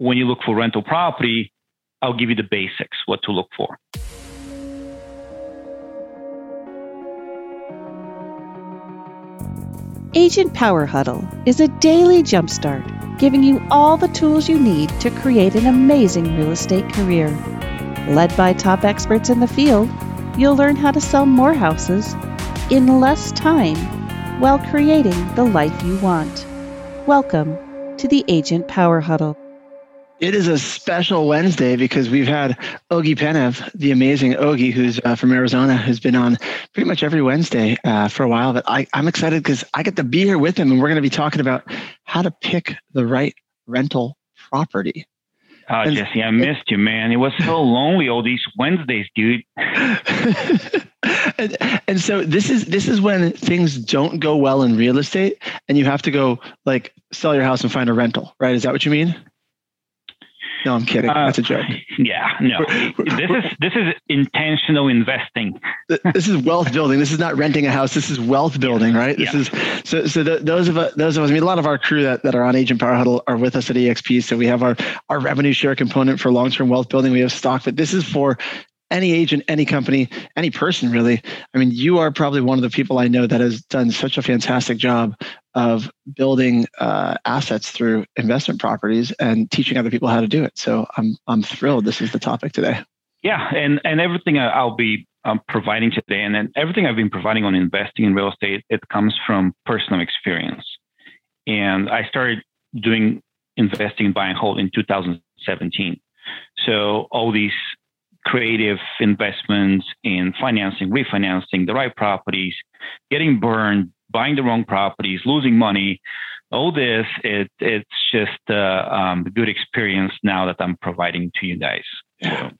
when you look for rental property, I'll give you the basics, what to look for. Agent Power Huddle is a daily jumpstart, giving you all the tools you need to create an amazing real estate career. Led by top experts in the field, you'll learn how to sell more houses in less time while creating the life you want. Welcome to the Agent Power Huddle. It is a special Wednesday because we've had Ogi Penev, the amazing Ogi, who's uh, from Arizona, who's been on pretty much every Wednesday uh, for a while. But I, I'm excited because I get to be here with him, and we're going to be talking about how to pick the right rental property. Oh, and, Jesse, I missed you, man. It was so lonely all these Wednesdays, dude. and, and so this is this is when things don't go well in real estate, and you have to go like sell your house and find a rental, right? Is that what you mean? No, I'm kidding. Uh, That's a joke. Yeah, no. this is this is intentional investing. this is wealth building. This is not renting a house. This is wealth building, right? This yeah. is so. So the, those of us, those of us, I mean, a lot of our crew that, that are on Agent Power Huddle are with us at EXP. So we have our our revenue share component for long term wealth building. We have stock, but this is for any agent, any company, any person really. I mean, you are probably one of the people I know that has done such a fantastic job of building uh, assets through investment properties and teaching other people how to do it. So I'm I'm thrilled. This is the topic today. Yeah, and and everything I'll be um, providing today, and then everything I've been providing on investing in real estate, it comes from personal experience. And I started doing investing buy and hold in 2017. So all these creative investments in financing, refinancing the right properties, getting burned, buying the wrong properties, losing money. All this, it, it's just a uh, um, good experience now that I'm providing to you guys. So.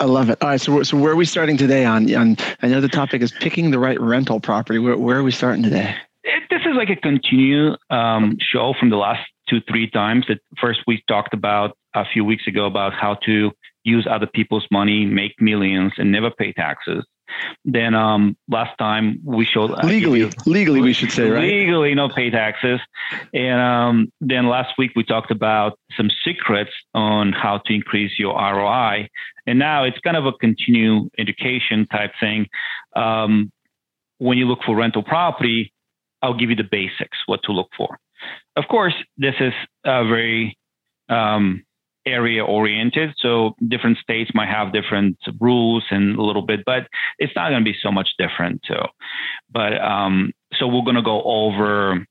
I love it. All right, so so where are we starting today on? On I know the topic is picking the right rental property. Where where are we starting today? It, this is like a continue um, show from the last two three times. That first we talked about a few weeks ago about how to use other people's money, make millions, and never pay taxes. Then um, last time we showed legally, legally we should say right. Legally, no pay taxes. And um, then last week we talked about some secrets on how to increase your ROI. And now it's kind of a continue education type thing. Um, when you look for rental property, I'll give you the basics, what to look for. Of course, this is a very um, area oriented. So different states might have different rules and a little bit, but it's not going to be so much different. So, but um, so we're going to go over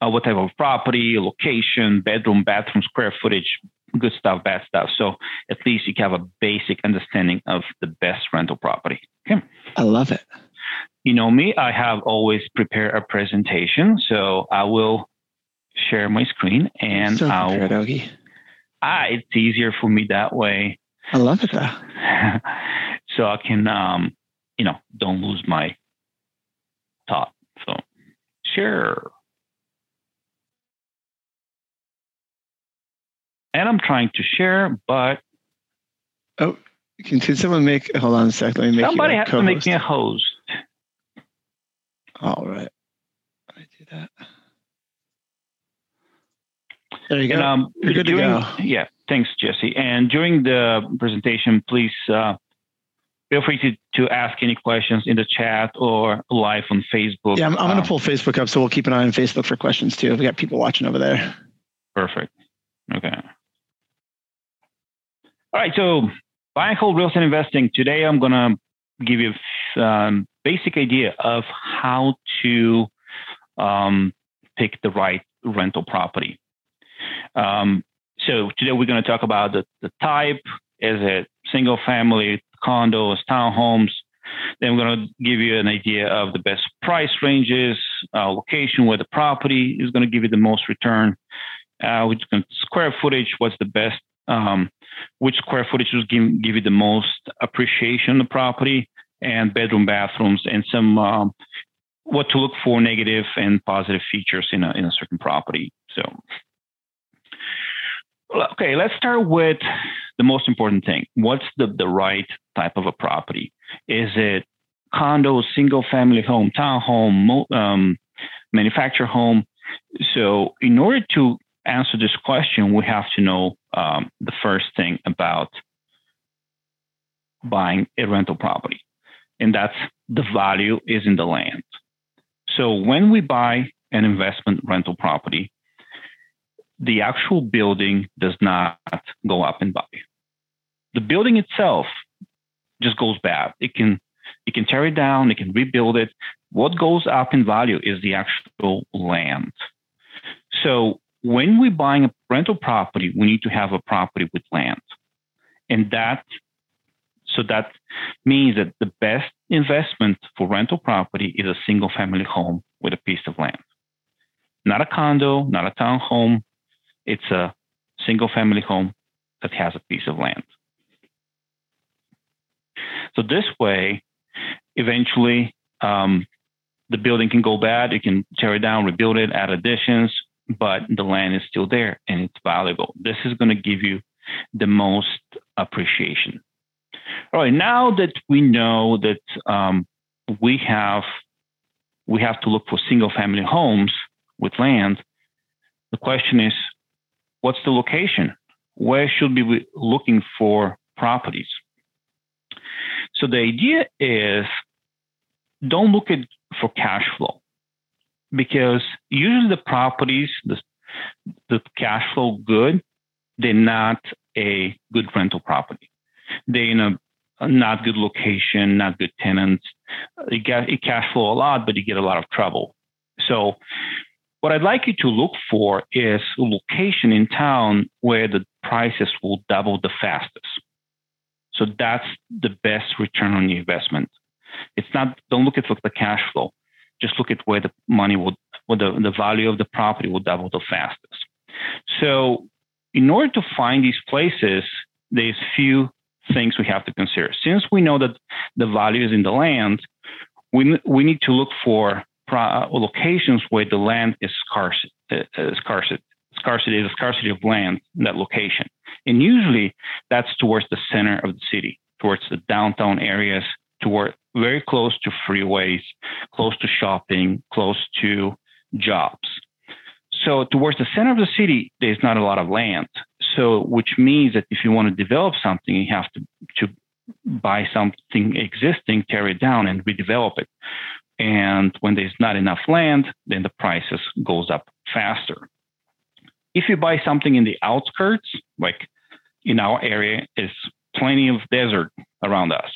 uh, what type of property, location, bedroom, bathroom, square footage, good stuff, bad stuff. So at least you can have a basic understanding of the best rental property. Okay. I love it. You know me, I have always prepared a presentation. So I will share my screen and so I'll. Prepared, ah, it's easier for me that way. I love it. so I can, um, you know, don't lose my thought. So share. And I'm trying to share, but oh, can, can someone make? Hold on a second. Let me make somebody has to make me a host. All right, I do that. There you go. And, um, You're good during, to go. Yeah, thanks, Jesse. And during the presentation, please uh, feel free to, to ask any questions in the chat or live on Facebook. Yeah, I'm, I'm going to um, pull Facebook up, so we'll keep an eye on Facebook for questions too. We got people watching over there. Perfect. Okay. All right. So, buy and hold real estate investing. Today, I'm going to give you a um, basic idea of how to um, pick the right rental property. Um, so today we're going to talk about the, the type. Is it single family, condos, townhomes? Then we're going to give you an idea of the best price ranges, uh, location where the property is going to give you the most return, uh, which square footage, what's the best, um, which square footage will give, give you the most appreciation of the property, and bedroom, bathrooms, and some um, what to look for negative and positive features in a, in a certain property. So Okay, let's start with the most important thing. What's the, the right type of a property? Is it condo, single family home, townhome, um, manufactured home? So, in order to answer this question, we have to know um, the first thing about buying a rental property, and that's the value is in the land. So when we buy an investment rental property, the actual building does not go up in value. The building itself just goes bad. It can it can tear it down, it can rebuild it. What goes up in value is the actual land. So when we're buying a rental property, we need to have a property with land. And that so that means that the best investment for rental property is a single family home with a piece of land. Not a condo, not a townhome. It's a single family home that has a piece of land. So this way, eventually, um, the building can go bad. You can tear it down, rebuild it, add additions, but the land is still there and it's valuable. This is going to give you the most appreciation. All right, now that we know that um, we have we have to look for single family homes with land, the question is, what's the location? Where should we be looking for properties? So the idea is don't look at for cash flow because usually the properties, the, the cash flow good, they're not a good rental property. They're in a, not good location, not good tenants. You get you cash flow a lot, but you get a lot of trouble. So what I'd like you to look for is a location in town where the prices will double the fastest. So that's the best return on the investment. It's not, don't look at the cash flow. Just look at where the money will, where the, the value of the property will double the fastest. So in order to find these places, there's few things we have to consider. Since we know that the value is in the land, we, we need to look for pro- locations where the land is scarce, uh, uh scarcity, scarcity, the scarcity of land in that location. And usually that's towards the center of the city, towards the downtown areas, toward very close to freeways, close to shopping, close to jobs. So towards the center of the city, there's not a lot of land. So which means that if you want to develop something, you have to, to buy something existing, tear it down and redevelop it. And when there's not enough land, then the prices goes up faster. If you buy something in the outskirts, like in our area, is plenty of desert around us.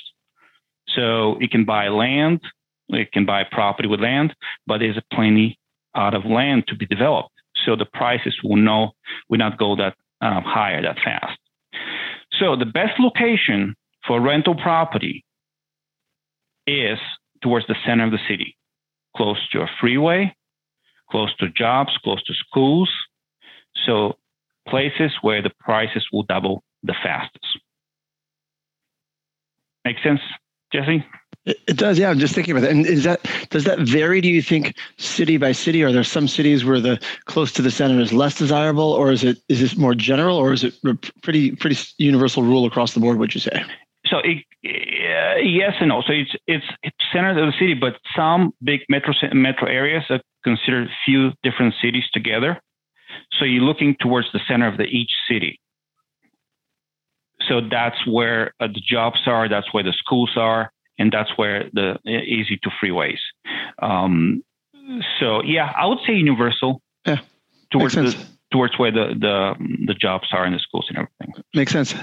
So you can buy land, you can buy property with land, but there's plenty out of land to be developed. So the prices will no will not go that um, higher that fast. So the best location for rental property is towards the center of the city, close to a freeway, close to jobs, close to schools, so places where the prices will double the fastest. Make sense, Jesse? It does, yeah. I'm just thinking about that. And is that does that vary? Do you think city by city? Are there some cities where the close to the center is less desirable, or is it is this more general, or is it pretty pretty universal rule across the board? Would you say? So it, uh, yes and no. So it's it's center of the city, but some big metro metro areas are considered few different cities together. So you're looking towards the center of the each city. So that's where uh, the jobs are, that's where the schools are, and that's where the uh, easy to freeways. Um, so yeah, I would say universal. Yeah, towards the towards where the the the jobs are in the schools and everything. Makes sense.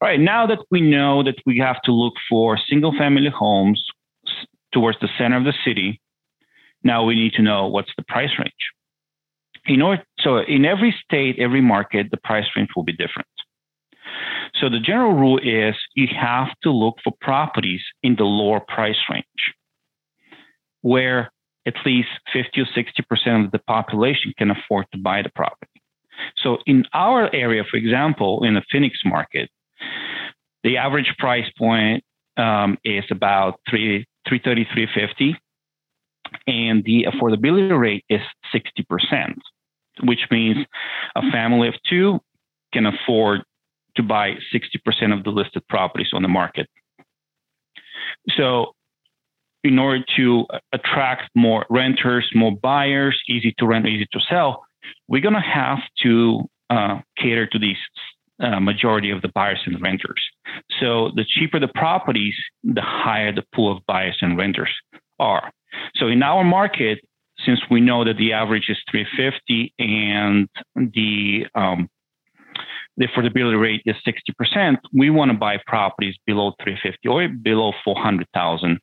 All right, now that we know that we have to look for single family homes towards the center of the city, now we need to know what's the price range in order, so in every state, every market, the price range will be different. So the general rule is you have to look for properties in the lower price range where at least 50 or 60% of the population can afford to buy the property. So in our area, for example, in the Phoenix market, the average price point um, is about 3, 330, 350 and the affordability rate is 60%, which means a family of two can afford to buy 60% of the listed properties on the market. So, in order to attract more renters, more buyers, easy to rent, easy to sell, we're going to have to uh, cater to these uh, majority of the buyers and renters. So the cheaper the properties, the higher the pool of buyers and renters are. So in our market, since we know that the average is 350 and the um, the affordability rate is 60%, we want to buy properties below 350 or below 400,000.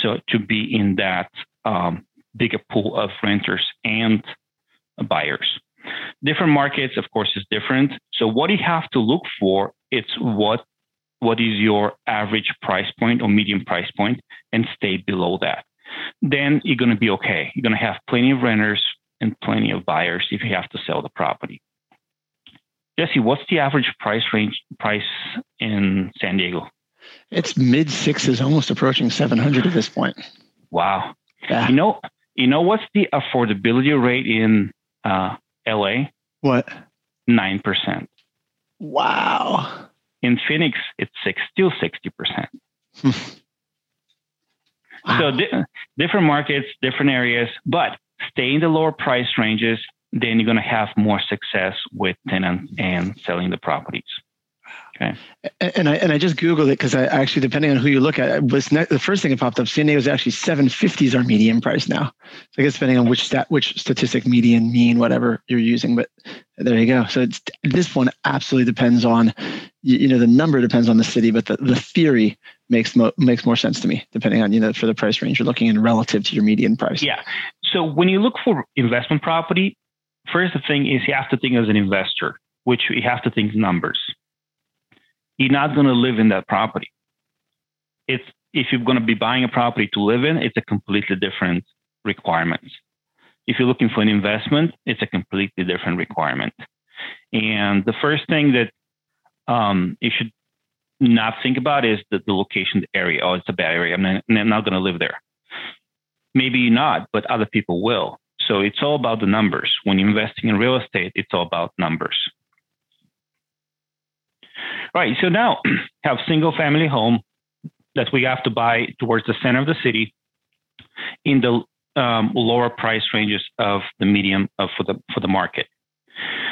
So to be in that um, bigger pool of renters and buyers. Different markets, of course, is different. So what you have to look for, it's what what is your average price point or medium price point and stay below that. Then you're going to be okay. You're going to have plenty of renters and plenty of buyers if you have to sell the property. Jesse, what's the average price range price in San Diego? It's mid sixes, almost approaching 700 at this point. Wow. Yeah. You know, you know what's the affordability rate in uh, LA? What? Nine percent. Wow. In Phoenix, it's six, still sixty percent. wow. So di- different markets, different areas, but stay in the lower price ranges then you're going to have more success with tenants and selling the properties. Okay. And I and I just googled it because I actually, depending on who you look at, was ne- the first thing that popped up. San Diego is actually 750 is our median price now. So I guess depending on which stat, which statistic, median, mean, whatever you're using. But there you go. So it's this one absolutely depends on, you, you know, the number depends on the city, but the, the theory makes mo- makes more sense to me depending on you know for the price range you're looking in relative to your median price. Yeah. So when you look for investment property, first the thing is you have to think as an investor, which you have to think numbers. You're not going to live in that property. It's if you're going to be buying a property to live in, it's a completely different requirement. If you're looking for an investment, it's a completely different requirement. And the first thing that um, you should not think about is the, the location, the area. Oh, it's a bad area. I'm not, not going to live there. Maybe not, but other people will. So it's all about the numbers. When you're investing in real estate, it's all about numbers. Right. So now have single family home that we have to buy towards the center of the city in the um, lower price ranges of the medium uh, for the for the market.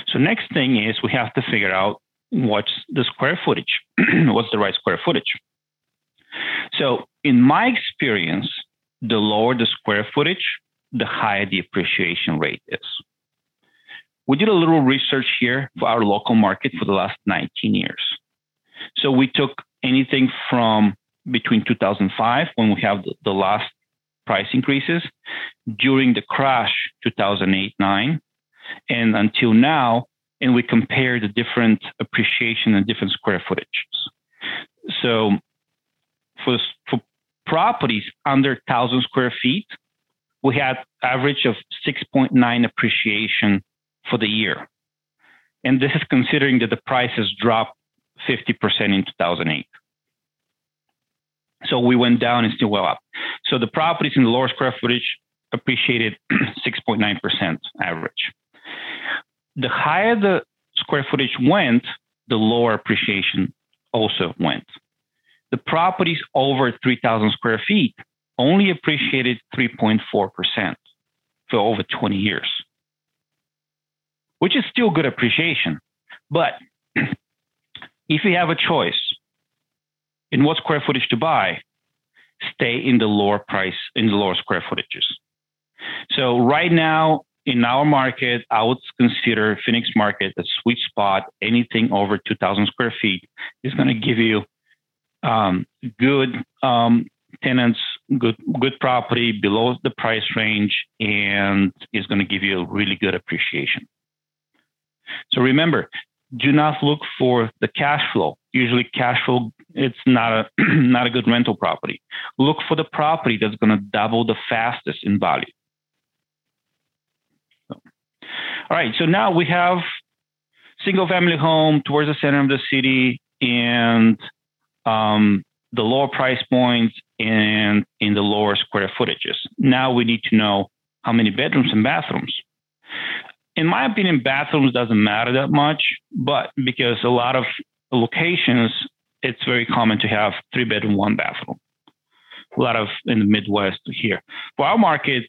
So next thing is we have to figure out what's the square footage. what's the right square footage? So in my experience, the lower the square footage, the higher the appreciation rate is. We did a little research here for our local market for the last 19 years. So we took anything from between 2005, when we have the, last price increases, during the crash 2008 9, and until now, and we compare the different appreciation and different square footages. So for, for properties under 1,000 square feet, we had average of 6.9 appreciation for the year. And this is considering that the prices dropped 50% in 2008. So we went down and still well up. So the properties in the lower square footage appreciated 6.9% average. The higher the square footage went, the lower appreciation also went. The properties over 3,000 square feet only appreciated 3.4% for over 20 years, which is still good appreciation. But if you have a choice in what square footage to buy, stay in the lower price, in the lower square footages. So right now in our market, I would consider Phoenix market a sweet spot. Anything over 2,000 square feet is going to give you um, good um, tenants good good property below the price range and is going to give you a really good appreciation. So remember, do not look for the cash flow. Usually cash flow it's not a not a good rental property. Look for the property that's going to double the fastest in value. So, all right, so now we have single family home towards the center of the city and um, the lower price points and in the lower square footages. Now we need to know how many bedrooms and bathrooms. In my opinion, bathrooms doesn't matter that much, but because a lot of locations, it's very common to have three bedroom, one bathroom. A lot of in the Midwest here. For our market,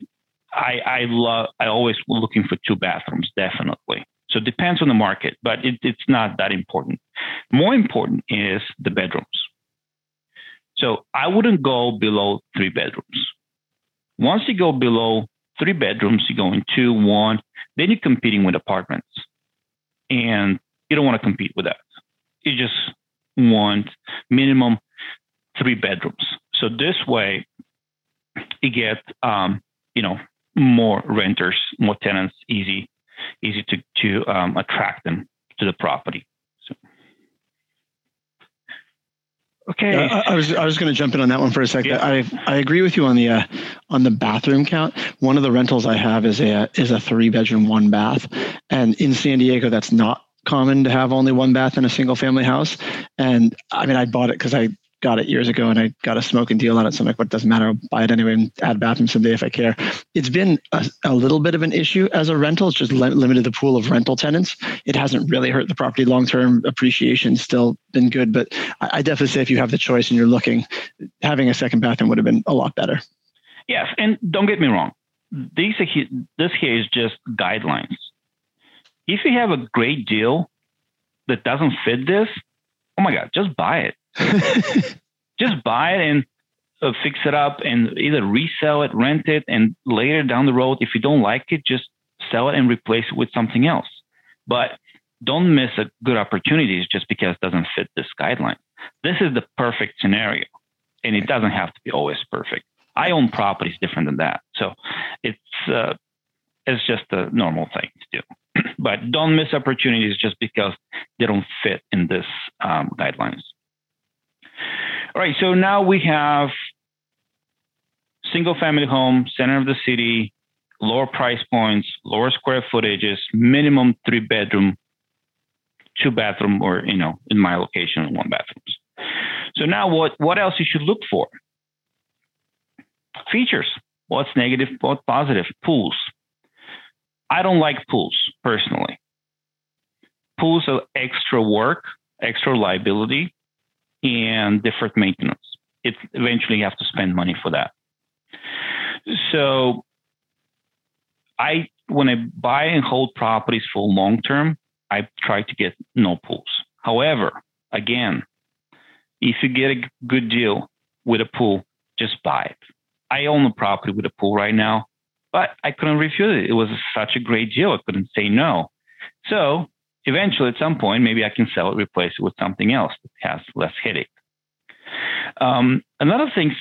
I, I love, I always looking for two bathrooms, definitely. So it depends on the market, but it, it's not that important. More important is the bedrooms. So I wouldn't go below three bedrooms. Once you go below three bedrooms, you go in two, one, then you're competing with apartments. And you don't want to compete with that. You just want minimum three bedrooms. So this way, you get um, you know more renters, more tenants, easy easy to to um, attract them to the property. So. Okay, uh, I, I, was I was going to jump in on that one for a second. Yeah. I I agree with you on the uh, on the bathroom count. One of the rentals I have is a is a three bedroom one bath, and in San Diego that's not common to have only one bath in a single family house. And I mean, I bought it because I got it years ago and I got a smoking deal on it. So I'm like, what doesn't matter? I'll buy it anyway and add bathroom someday if I care. It's been a, a little bit of an issue as a rental. It's just li- limited the pool of rental tenants. It hasn't really hurt the property long term. Appreciation still been good, but I, I definitely say if you have the choice and you're looking, having a second bathroom would have been a lot better. Yes, and don't get me wrong. These are, this here is just guidelines. If you have a great deal that doesn't fit this, oh my God, just buy it. just buy it and uh, fix it up and either resell it, rent it, and later down the road, if you don't like it, just sell it and replace it with something else. But don't miss a good opportunities just because it doesn't fit this guideline. This is the perfect scenario, and it doesn't have to be always perfect. I own properties different than that, so it's uh, it's just a normal thing to do. but don't miss opportunities just because they don't fit in this um, guidelines. All right, so now we have single family home, center of the city, lower price points, lower square footages, minimum three bedroom, two bathroom, or you know, in my location, one bathrooms. So now what what else you should look for? Features. What's negative, what's positive? Pools. I don't like pools personally. Pools are extra work, extra liability, and deferred maintenance. It eventually you have to spend money for that. So I when I buy and hold properties for long term, I try to get no pools. However, again, if you get a good deal with a pool, just buy it. I own a property with a pool right now. But I couldn't refuse it. It was such a great deal. I couldn't say no. So eventually, at some point, maybe I can sell it, replace it with something else that has less headache. Um, another thing,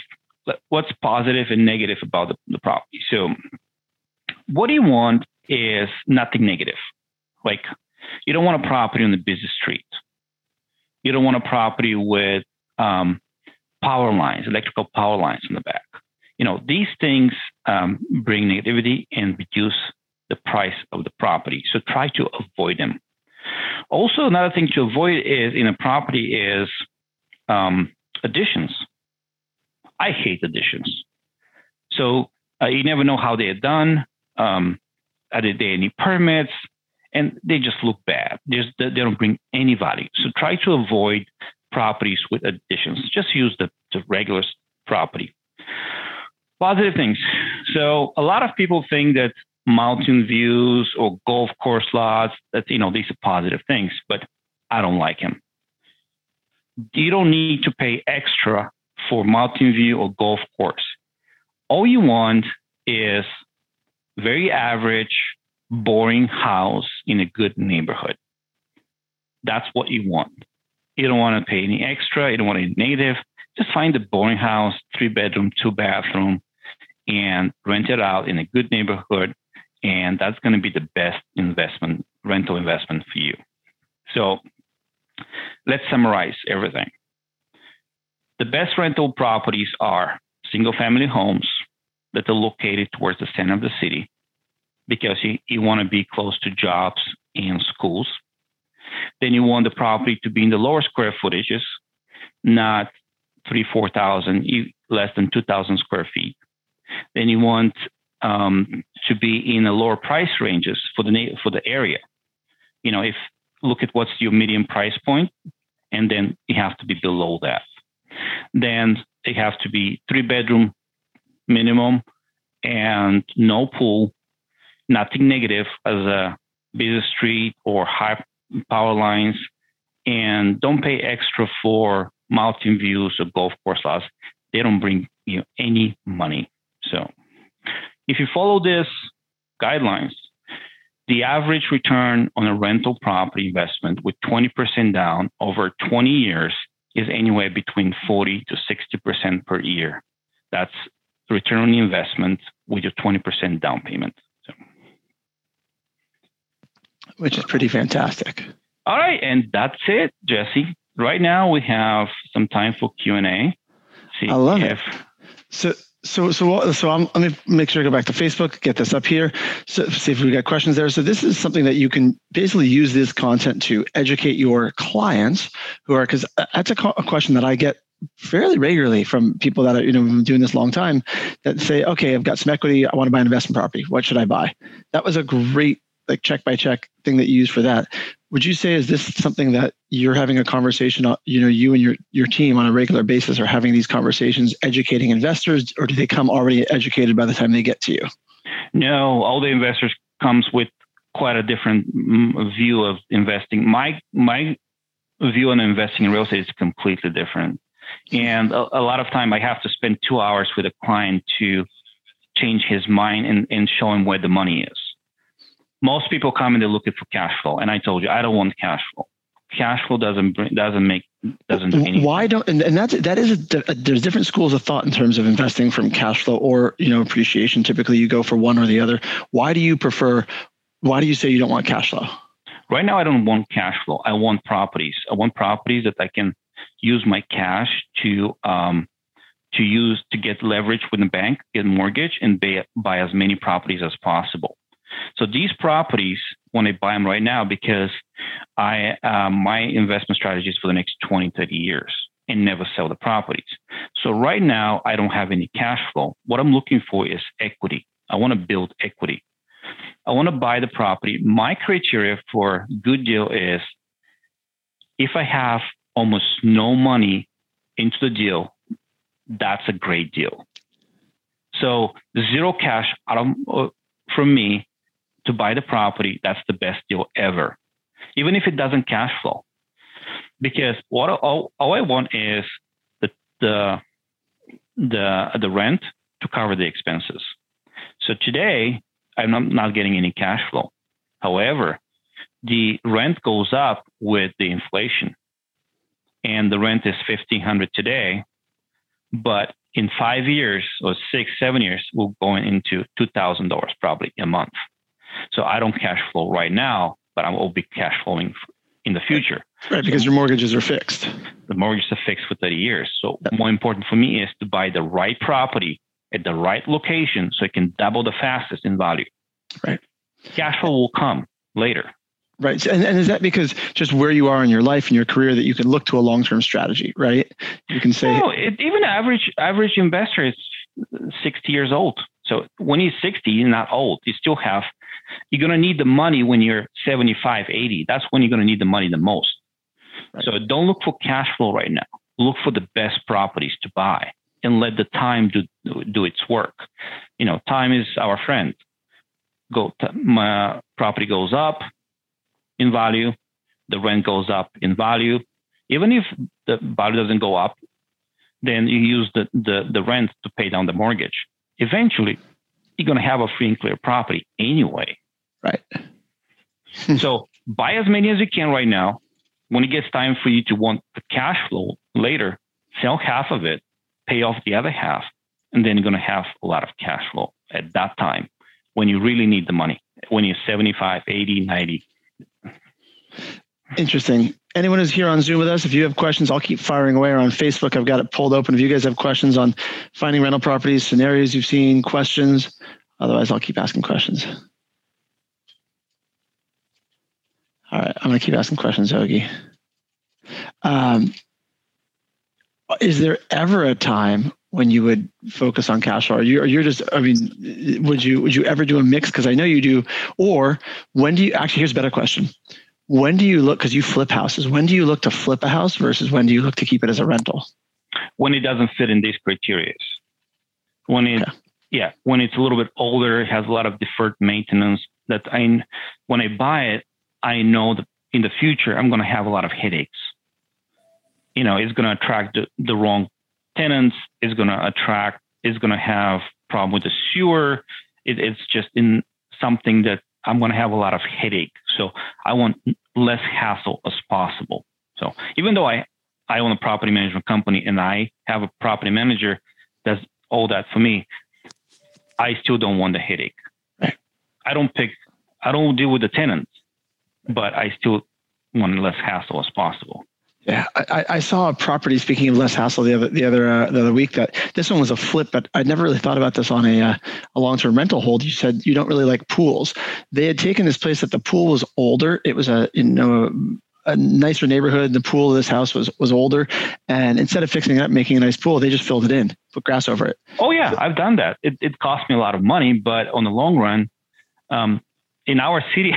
what's positive and negative about the, the property? So, what you want is nothing negative. Like, you don't want a property on the busy street. You don't want a property with um, power lines, electrical power lines in the back you know, these things um, bring negativity and reduce the price of the property. So try to avoid them. Also, another thing to avoid is in a property is um, additions. I hate additions. So uh, you never know how they are done. Um, are there any permits? And they just look bad. There's, they don't bring any value. So try to avoid properties with additions. Just use the, the regular property. Positive things. So a lot of people think that mountain views or golf course lots, that you know, these are positive things, but I don't like them. You don't need to pay extra for mountain view or golf course. All you want is very average, boring house in a good neighborhood. That's what you want. You don't want to pay any extra. You don't want any negative. Just find a boring house, three bedroom, two bathroom, and rent it out in a good neighborhood. And that's going to be the best investment, rental investment for you. So let's summarize everything. The best rental properties are single family homes that are located towards the center of the city because you, you want to be close to jobs and schools. Then you want the property to be in the lower square footages, not three, 4,000, less than 2,000 square feet. Then you want um, to be in the lower price ranges for the for the area. You know, if look at what's your medium price point, and then you have to be below that. Then it has to be three bedroom minimum and no pool, nothing negative as a busy street or high power lines, and don't pay extra for mountain views or golf course lots. They don't bring you any money. So if you follow this guidelines, the average return on a rental property investment with 20% down over 20 years is anywhere between 40 to 60% per year. That's the return on the investment with your 20% down payment. So. Which is pretty fantastic. All right, and that's it, Jesse. Right now we have some time for Q and A. I love if, it. So, so, so, so I'm, let me make sure I go back to Facebook, get this up here. So see if we got questions there. So this is something that you can basically use this content to educate your clients who are, because uh, that's a, a question that I get fairly regularly from people that are you know doing this long time that say okay i've got some equity i want to buy an investment property what should i buy that was a great like check by check thing that you use for that. Would you say is this something that you're having a conversation on, you know you and your your team on a regular basis are having these conversations educating investors or do they come already educated by the time they get to you? No all the investors comes with quite a different mm, view of investing. My my view on investing in real estate is completely different. And a, a lot of time i have to spend two hours with a client to change his mind and, and show him where the money is most people come and they're looking for cash flow. And I told you, I don't want cash flow. Cash flow doesn't bring, doesn't make doesn't do anything. Why don't and, and that's that is a, a, there's different schools of thought in terms of investing from cash flow or you know appreciation. Typically, you go for one or the other. Why do you prefer? Why do you say you don't want cash flow? Right now, I don't want cash flow. I want properties. I want properties that I can use my cash to um, to use to get leverage with the bank, get mortgage, and buy, buy as many properties as possible. So these properties, when I buy them right now, because I uh, my investment strategy is for the next 20, 30 years and never sell the properties. So right now, I don't have any cash flow. What I'm looking for is equity. I want to build equity. I want to buy the property. My criteria for good deal is if I have almost no money into the deal, that's a great deal. So zero cash out of, uh, from me to buy the property, that's the best deal ever, even if it doesn't cash flow. Because what all, all I want is the, the the the rent to cover the expenses. So today I'm not, not getting any cash flow. However, the rent goes up with the inflation, and the rent is fifteen hundred today, but in five years or six, seven years, we're going into two thousand dollars probably a month. So I don't cash flow right now, but I will be cash flowing in the future. Right, because your mortgages are fixed. The mortgages are fixed for 30 years. So more important for me is to buy the right property at the right location so it can double the fastest in value. Right. Cash flow will come later. Right. And, and is that because just where you are in your life and your career that you can look to a long-term strategy, right? You can say no, it, even average average investor is 60 years old. So when he's 60, he's not old. You still have you're going to need the money when you're 75, 80. That's when you're going to need the money the most. Right. So don't look for cash flow right now. Look for the best properties to buy and let the time do, do its work. You know, time is our friend. Go, my property goes up in value, the rent goes up in value. Even if the value doesn't go up, then you use the, the, the rent to pay down the mortgage. Eventually, you're going to have a free and clear property anyway. Right. so buy as many as you can right now. When it gets time for you to want the cash flow later, sell half of it, pay off the other half, and then you're going to have a lot of cash flow at that time when you really need the money, when you're 75, 80, 90. Interesting. Anyone who's here on Zoom with us, if you have questions, I'll keep firing away. Or on Facebook, I've got it pulled open. If you guys have questions on finding rental properties, scenarios you've seen, questions, otherwise I'll keep asking questions. All right, I'm going to keep asking questions, Ogi. Um, is there ever a time when you would focus on cash flow? Are you, are you just, I mean, would you, would you ever do a mix? Cause I know you do. Or when do you, actually, here's a better question when do you look because you flip houses when do you look to flip a house versus when do you look to keep it as a rental when it doesn't fit in these criteria when it okay. yeah, when it's a little bit older, it has a lot of deferred maintenance. That I, when I buy it, I know that in the future I'm going to have a lot of headaches. You know, it's going to attract the, the wrong tenants. It's going to attract. It's going to have problem with the sewer. It, it's just in something that I'm going to have a lot of headache. So I want less hassle as possible. So even though I I own a property management company and I have a property manager that's all that for me, I still don't want the headache. I don't pick, I don't deal with the tenants, but I still want less hassle as possible. Yeah, I, I, saw a property. Speaking of less hassle, the other the other uh, the other week that this one was a flip, but I'd never really thought about this on a uh, a long term rental hold. You said you don't really like pools. They had taken this place that the pool was older. It was a you know a nicer neighborhood. The pool of this house was was older, and instead of fixing it up, making a nice pool, they just filled it in, put grass over it. Oh yeah, I've done that. It it cost me a lot of money, but on the long run, um, in our city,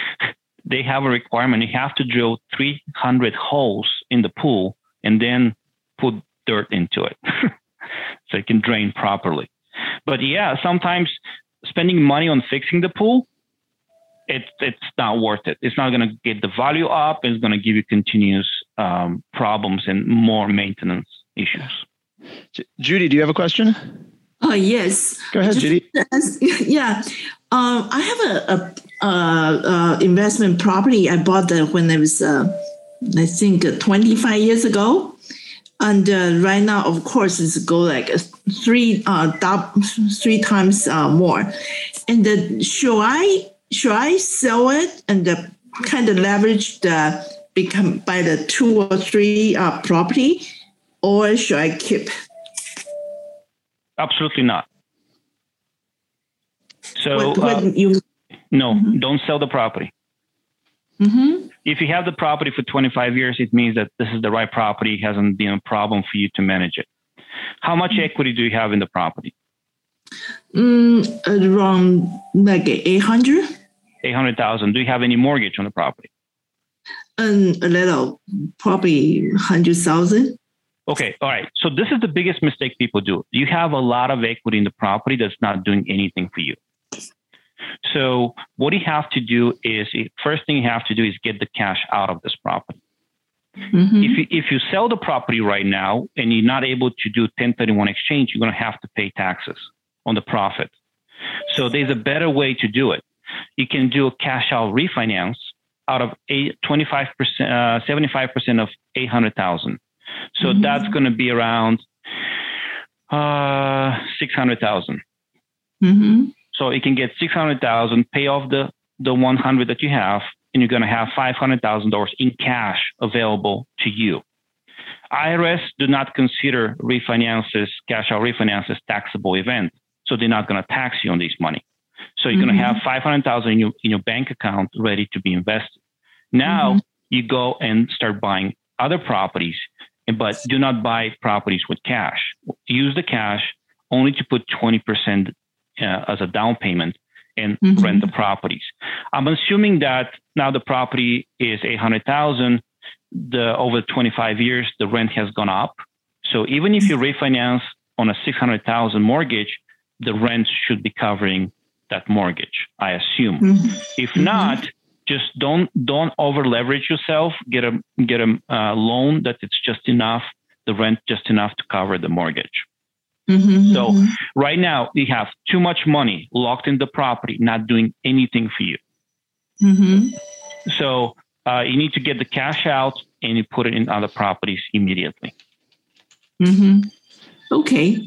they have a requirement. You have to drill 300 holes in the pool and then put dirt into it, so it can drain properly. But yeah, sometimes spending money on fixing the pool it's it's not worth it. It's not going to get the value up. It's going to give you continuous um, problems and more maintenance issues. Judy, do you have a question? Uh, yes. Go ahead, Judy. Yeah, um, I have a, a, a, a, investment property. I bought that when I was, uh, I think, uh, 25 years ago. And uh, right now, of course, it's go like three, uh, three times uh, more. And the, should I should I sell it and uh, kind of leverage the become by the two or three uh, property, or should I keep? Absolutely not. So what, what uh, you no, mm-hmm. don't sell the property. Mm-hmm. If you have the property for 25 years, it means that this is the right property. It hasn't been a problem for you to manage it. How much mm-hmm. equity do you have in the property? Mm, around like 800. 800,000. Do you have any mortgage on the property? Um, a little, probably 100,000. Okay, all right. So this is the biggest mistake people do. You have a lot of equity in the property that's not doing anything for you. So what you have to do is first thing you have to do is get the cash out of this property. Mm-hmm. If you, if you sell the property right now and you're not able to do 1031 exchange, you're going to have to pay taxes on the profit. So there's a better way to do it you can do a cash out refinance out of eight, 25%, uh, 75% of 800,000. So mm-hmm. that's going to be around uh, 600,000. Mm-hmm. So you can get 600,000, pay off the, the 100 that you have, and you're going to have $500,000 in cash available to you. IRS do not consider refinances, cash out refinances taxable event. So they're not going to tax you on this money. So you're mm-hmm. going to have 500,000 in your, in your bank account ready to be invested. Now mm-hmm. you go and start buying other properties, but do not buy properties with cash. Use the cash only to put 20% uh, as a down payment and mm-hmm. rent the properties. I'm assuming that now the property is 800,000. The over 25 years, the rent has gone up. So even if you refinance on a 600,000 mortgage, the rent should be covering that mortgage, I assume. Mm-hmm. If mm-hmm. not, just don't don't over leverage yourself. Get a get a uh, loan that it's just enough, the rent just enough to cover the mortgage. Mm-hmm, so mm-hmm. right now you have too much money locked in the property, not doing anything for you. Mm-hmm. So uh, you need to get the cash out and you put it in other properties immediately. Mm-hmm. Okay.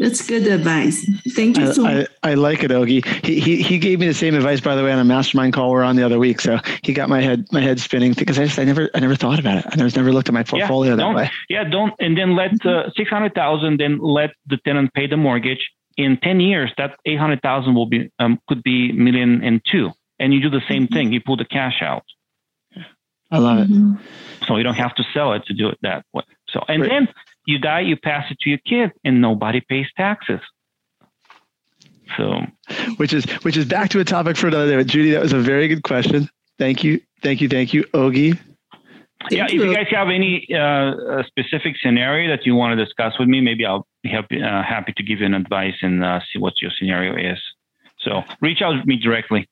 That's good advice. Thank you so much. I, I, like it, Ogi. He, he he gave me the same advice, by the way, on a mastermind call we are on the other week. So he got my head my head spinning because I just I never I never thought about it. I never never looked at my portfolio yeah, that way. Yeah, don't and then let uh, six hundred thousand. Then let the tenant pay the mortgage. In ten years, that eight hundred thousand will be um, could be million and two, and you do the same mm-hmm. thing. You pull the cash out. I love it. Mm-hmm. So you don't have to sell it to do it that way. So and then you die, you pass it to your kid, and nobody pays taxes. So, which is which is back to a topic for another day. But Judy, that was a very good question. Thank you, thank you, thank you, Ogi. Thank yeah, you. if you guys have any uh, specific scenario that you want to discuss with me, maybe I'll be happy, uh, happy to give you an advice and uh, see what your scenario is. So reach out to me directly.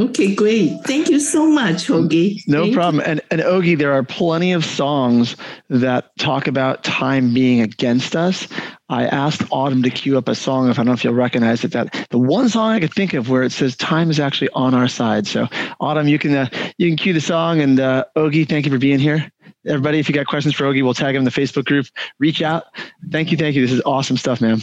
Okay, great. Thank you so much, Ogi. No Thank problem. You. And and Ogi, there are plenty of songs that talk about time being against us. I asked Autumn to cue up a song, if I don't know if you'll recognize it, that the one song I could think of where it says time is actually on our side. So Autumn, you can uh, you can cue the song and uh, Ogi, thank you for being here. Everybody, if you got questions for Ogi, we'll tag him in the Facebook group. Reach out. Thank you, thank you. This is awesome stuff, man.